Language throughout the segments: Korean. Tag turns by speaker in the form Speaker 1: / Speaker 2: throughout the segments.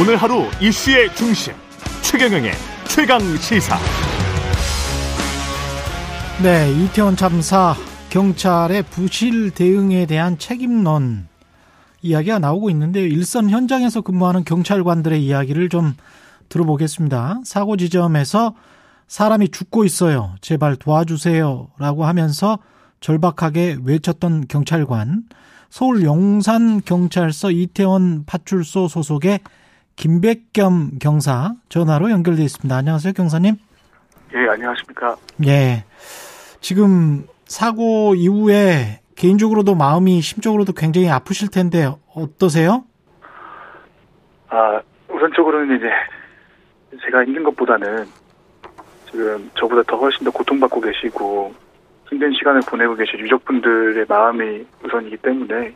Speaker 1: 오늘 하루 이슈의 중심 최경영의 최강 시사.
Speaker 2: 네, 이태원 참사 경찰의 부실 대응에 대한 책임론 이야기가 나오고 있는데요. 일선 현장에서 근무하는 경찰관들의 이야기를 좀 들어보겠습니다. 사고 지점에서 사람이 죽고 있어요. 제발 도와주세요라고 하면서 절박하게 외쳤던 경찰관. 서울 용산 경찰서 이태원 파출소 소속의 김백겸 경사 전화로 연결돼 있습니다. 안녕하세요, 경사님.
Speaker 3: 예, 안녕하십니까.
Speaker 2: 예. 지금 사고 이후에 개인적으로도 마음이 심적으로도 굉장히 아프실 텐데 어떠세요?
Speaker 3: 아, 우선적으로는 이제 제가 힘든 것보다는 지금 저보다 더 훨씬 더 고통받고 계시고 힘든 시간을 보내고 계신 유족분들의 마음이 우선이기 때문에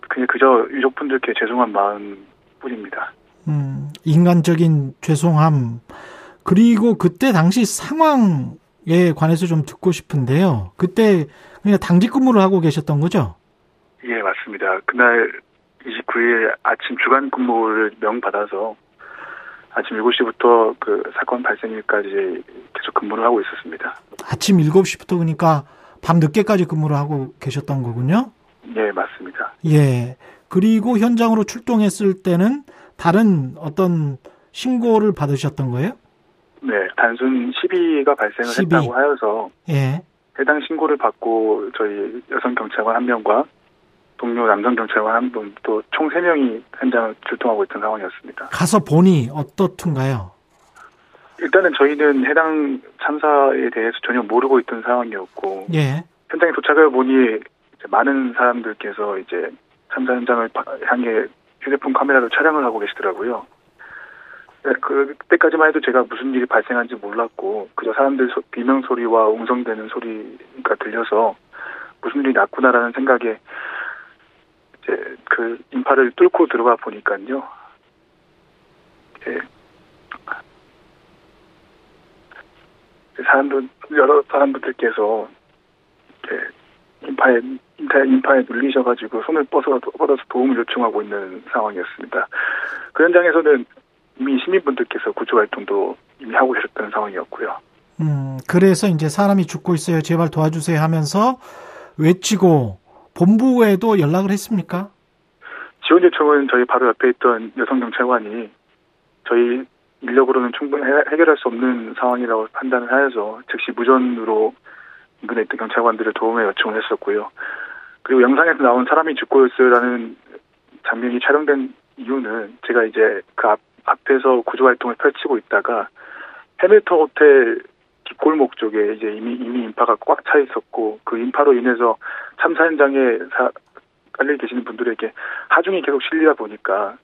Speaker 3: 그냥 그저 유족분들께 죄송한 마음 뿐입니다.
Speaker 2: 음, 인간적인 죄송함 그리고 그때 당시 상황에 관해서 좀 듣고 싶은데요. 그때 그냥 당직 근무를 하고 계셨던 거죠?
Speaker 3: 예, 맞습니다. 그날 29일 아침 주간 근무를 명받아서 아침 7시부터 그 사건 발생일까지 계속 근무를 하고 있었습니다.
Speaker 2: 아침 7시부터 그러니까 밤 늦게까지 근무를 하고 계셨던 거군요?
Speaker 3: 예, 맞습니다.
Speaker 2: 예. 그리고 현장으로 출동했을 때는 다른 어떤 신고를 받으셨던 거예요?
Speaker 3: 네, 단순 시비가 발생을
Speaker 2: 시비.
Speaker 3: 했다고 하여서
Speaker 2: 예.
Speaker 3: 해당 신고를 받고 저희 여성 경찰관 한 명과 동료 남성 경찰관 한 분 또 총 세 명이 현장을 출동하고 있던 상황이었습니다.
Speaker 2: 가서 보니 어떻든가요?
Speaker 3: 일단은 저희는 해당 참사에 대해서 전혀 모르고 있던 상황이었고
Speaker 2: 예.
Speaker 3: 현장에 도착을 보니 많은 사람들께서 이제 참사 현장을 바- 향해 휴대폰 카메라로 촬영을 하고 계시더라고요. 네, 그때까지만 해도 제가 무슨 일이 발생한지 몰랐고 그저 사람들 소- 비명 소리와 웅성대는 소리가 들려서 무슨 일이 났구나라는 생각에 이제 그 인파를 뚫고 들어가 보니까요. 예. 사람들 여러 사람들께서 인파에 인파에, 눌리셔가지고 손을 뻗어 뻗어서 도움을 요청하고 있는 상황이었습니다. 그 현장에서는 이미 시민분들께서 구조 활동도 이미 하고 계셨던 상황이었고요.
Speaker 2: 음, 그래서 이제 사람이 죽고 있어요. 제발 도와주세요 하면서 외치고 본부에도 연락을 했습니까?
Speaker 3: 지원 요청은 저희 바로 옆에 있던 여성 경찰관이 저희 인력으로는 충분히 해- 해결할 수 없는 상황이라고 판단을 하여서 즉시 무전으로 인근에 있던 경찰관들의 도움에 요청을 했었고요. 그리고 영상에서 나온 사람이 죽고 있어요라는 장면이 촬영된 이유는 제가 이제 그 앞, 앞에서 구조 활동을 펼치고 있다가 해밀턴 호텔 뒷골목 쪽에 이제 이미 이미 인파가 꽉 차 있었고 그 인파로 인해서 참사 현장에 사, 깔려 계시는 분들에게 하중이 계속 실리다 보니까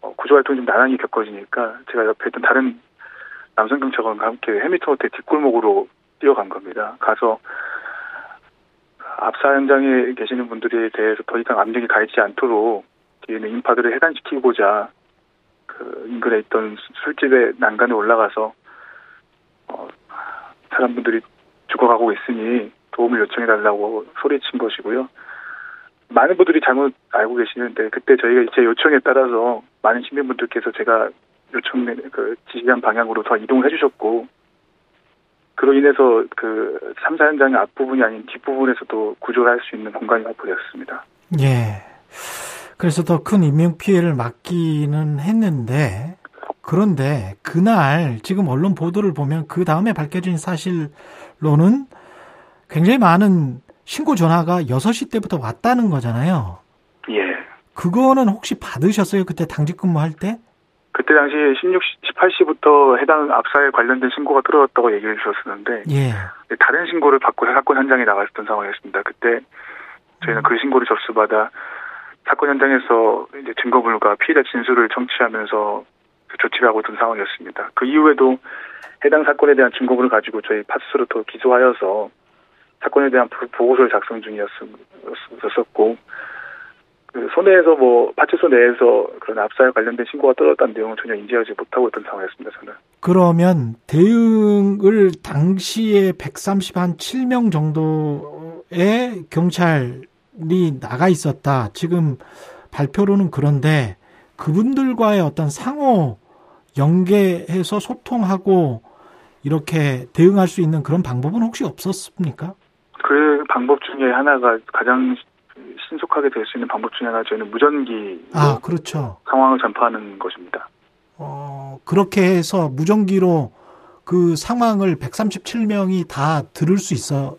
Speaker 3: 어, 구조 활동이 좀 난항이 겪어지니까 제가 옆에 있던 다른 남성 경찰관과 함께 해밀턴 호텔 뒷골목으로 뛰어간 겁니다. 가서 압사 현장에 계시는 분들에 대해서 더 이상 압력이 가해지지 않도록 뒤에 있는 인파들을 해단시키고자 그 인근에 있던 수- 술집의 난간에 올라가서 어, 사람분들이 죽어가고 있으니 도움을 요청해 달라고 소리친 것이고요. 많은 분들이 잘못 알고 계시는데 그때 저희가 제 요청에 따라서 많은 시민분들께서 제가 요청 그 지시한 방향으로 더 이동을 해주셨고 그로 인해서 그 참사 현장의 앞부분이 아닌 뒷부분에서도 구조를 할 수 있는 공간이 확보되었습니다.
Speaker 2: 예. 그래서 더 큰 인명 피해를 막기는 했는데 그런데 그날 지금 언론 보도를 보면 그 다음에 밝혀진 사실로는 굉장히 많은 신고 전화가 6시 때부터 왔다는 거잖아요.
Speaker 3: 예.
Speaker 2: 그거는 혹시 받으셨어요? 그때 당직 근무할 때?
Speaker 3: 그때 당시 16, 18시부터 해당 압사에 관련된 신고가 들어왔다고 얘기를 주셨었는데
Speaker 2: 예.
Speaker 3: 다른 신고를 받고 사건 현장에 나갔었던 상황이었습니다. 그때 저희는 그 신고를 접수받아 사건 현장에서 이제 증거물과 피해자 진술을 청취하면서 그 조치를 하고 있던 상황이었습니다. 그 이후에도 해당 사건에 대한 증거물을 가지고 저희 파출소로 더 기소하여서 사건에 대한 보- 보고서를 작성 중이었었고 그 손해에서 뭐 파출소 내에서 그런 압사에 관련된 신고가 떨어졌다는 내용은 전혀 인지하지 못하고 있던 상황이었습니다. 저는.
Speaker 2: 그러면 대응을 당시에 130 한 7명 정도의 경찰이 나가 있었다. 지금 발표로는 그런데 그분들과의 어떤 상호 연계해서 소통하고 이렇게 대응할 수 있는 그런 방법은 혹시 없었습니까?
Speaker 3: 그 방법 중에 하나가 가장 신속하게 될 수 있는 방법 중에 하나 저희는 무전기
Speaker 2: 아 그렇죠.
Speaker 3: 상황을 전파하는 것입니다.
Speaker 2: 어 그렇게 해서 무전기로 그 상황을 137명이 다 들을 수 있어요?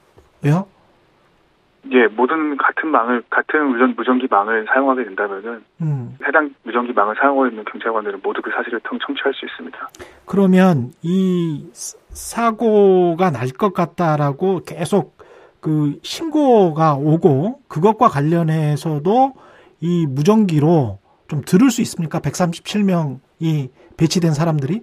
Speaker 3: 예, 모든 같은 망을 같은 무전 무전기 망을 사용하게 된다면은
Speaker 2: 음.
Speaker 3: 해당 무전기 망을 사용하고 있는 경찰관들은 모두 그 사실을 통 청취할 수 있습니다.
Speaker 2: 그러면 이 사고가 날 것 같다라고 계속 그 신고가 오고 그것과 관련해서도 이 무전기로 좀 들을 수 있습니까? 137명이 배치된 사람들이?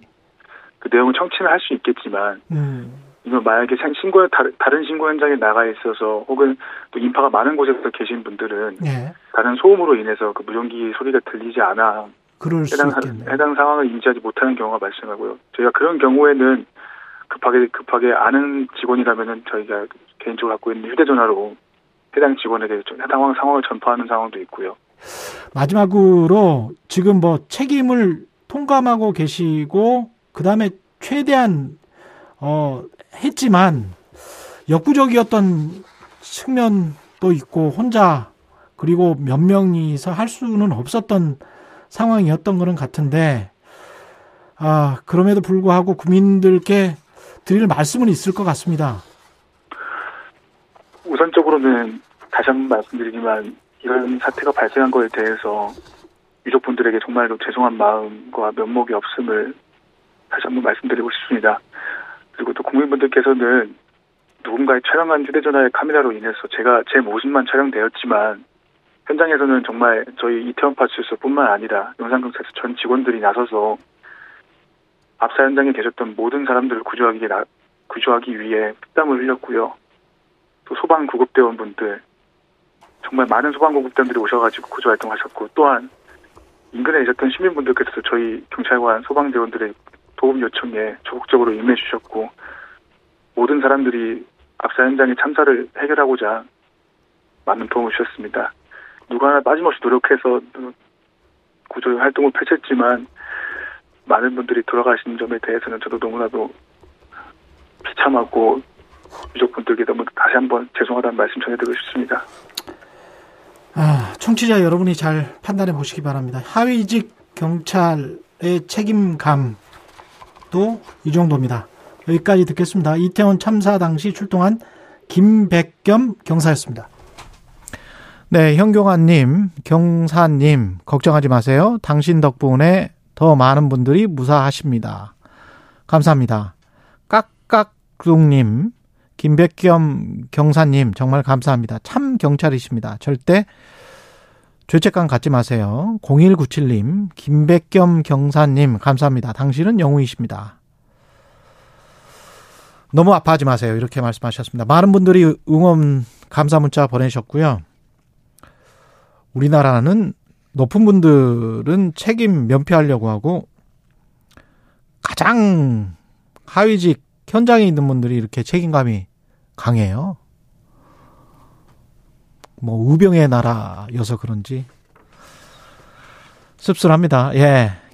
Speaker 3: 그 내용은 청취는 할 수 있겠지만
Speaker 2: 음.
Speaker 3: 이거 만약에 신고 다른 신고 현장에 나가 있어서 혹은 또 인파가 많은 곳에서 계신 분들은
Speaker 2: 예.
Speaker 3: 다른 소음으로 인해서 그 무전기 소리가 들리지 않아 해당. 해당 상황을 인지하지 못하는 경우가 발생하고요. 저희가 그런 경우에는 급하게 급하게 아는 직원이라면은 저희가 개인적으로 갖고 있는 휴대전화로 해당 직원에게 좀 해당 상황을 전파하는 상황도 있고요.
Speaker 2: 마지막으로 지금 뭐 책임을 통감하고 계시고 그 다음에 최대한 어 했지만 역부족이었던 측면도 있고 혼자 그리고 몇 명이서 할 수는 없었던 상황이었던 거는 같은데 아 그럼에도 불구하고 국민들께 드릴 말씀은 있을 것 같습니다.
Speaker 3: 우선적으로는 다시 한번 말씀드리지만 이런 사태가 발생한 거에 대해서 유족분들에게 정말로 죄송한 마음과 면목이 없음을 다시 한번 말씀드리고 싶습니다. 그리고 또 국민분들께서는 누군가의 촬영한 휴대전화의 카메라로 인해서 제가 제 모습만 촬영되었지만 현장에서는 정말 저희 이태원 파출소뿐만 아니라 영산경찰서 전 직원들이 나서서 압사 현장에 계셨던 모든 사람들을 구조하기, 나, 구조하기 위해 피땀을 흘렸고요. 또 소방 구급대원분들 정말 많은 소방 구급대원들이 오셔가지고 구조 활동하셨고 또한 인근에 계셨던 시민분들께서도 저희 경찰관 소방대원들의 도움 요청에 적극적으로 임해 주셨고 모든 사람들이 압사 현장의 참사를 해결하고자 많은 도움을 주셨습니다. 누구 하나 빠짐없이 노력해서 구조 활동을 펼쳤지만 많은 분들이 돌아가신 점에 대해서는 저도 너무나도 비참하고 유족분들께 너무 다시 한번 죄송하다는 말씀 전해드리고 싶습니다.
Speaker 2: 아, 청취자 여러분이 잘 판단해 보시기 바랍니다. 하위직 경찰의 책임감도 이 정도입니다. 여기까지 듣겠습니다. 이태원 참사 당시 출동한 김백겸 경사였습니다. 네, 현경환님, 경사님, 걱정하지 마세요. 당신 덕분에 더 많은 분들이 무사하십니다. 감사합니다. 깍깍둥님, 김백겸 경사님, 정말 감사합니다. 참 경찰이십니다. 절대 죄책감 갖지 마세요. 0197님, 김백겸 경사님, 감사합니다. 당신은 영웅이십니다. 너무 아파하지 마세요. 이렇게 말씀하셨습니다. 많은 분들이 응원 감사 문자 보내셨고요. 우리나라는 높은 분들은 책임 면피하려고 하고 가장 하위직 현장에 있는 분들이 이렇게 책임감이 강해요. 뭐 우병의 나라여서 그런지 씁쓸합니다. 예.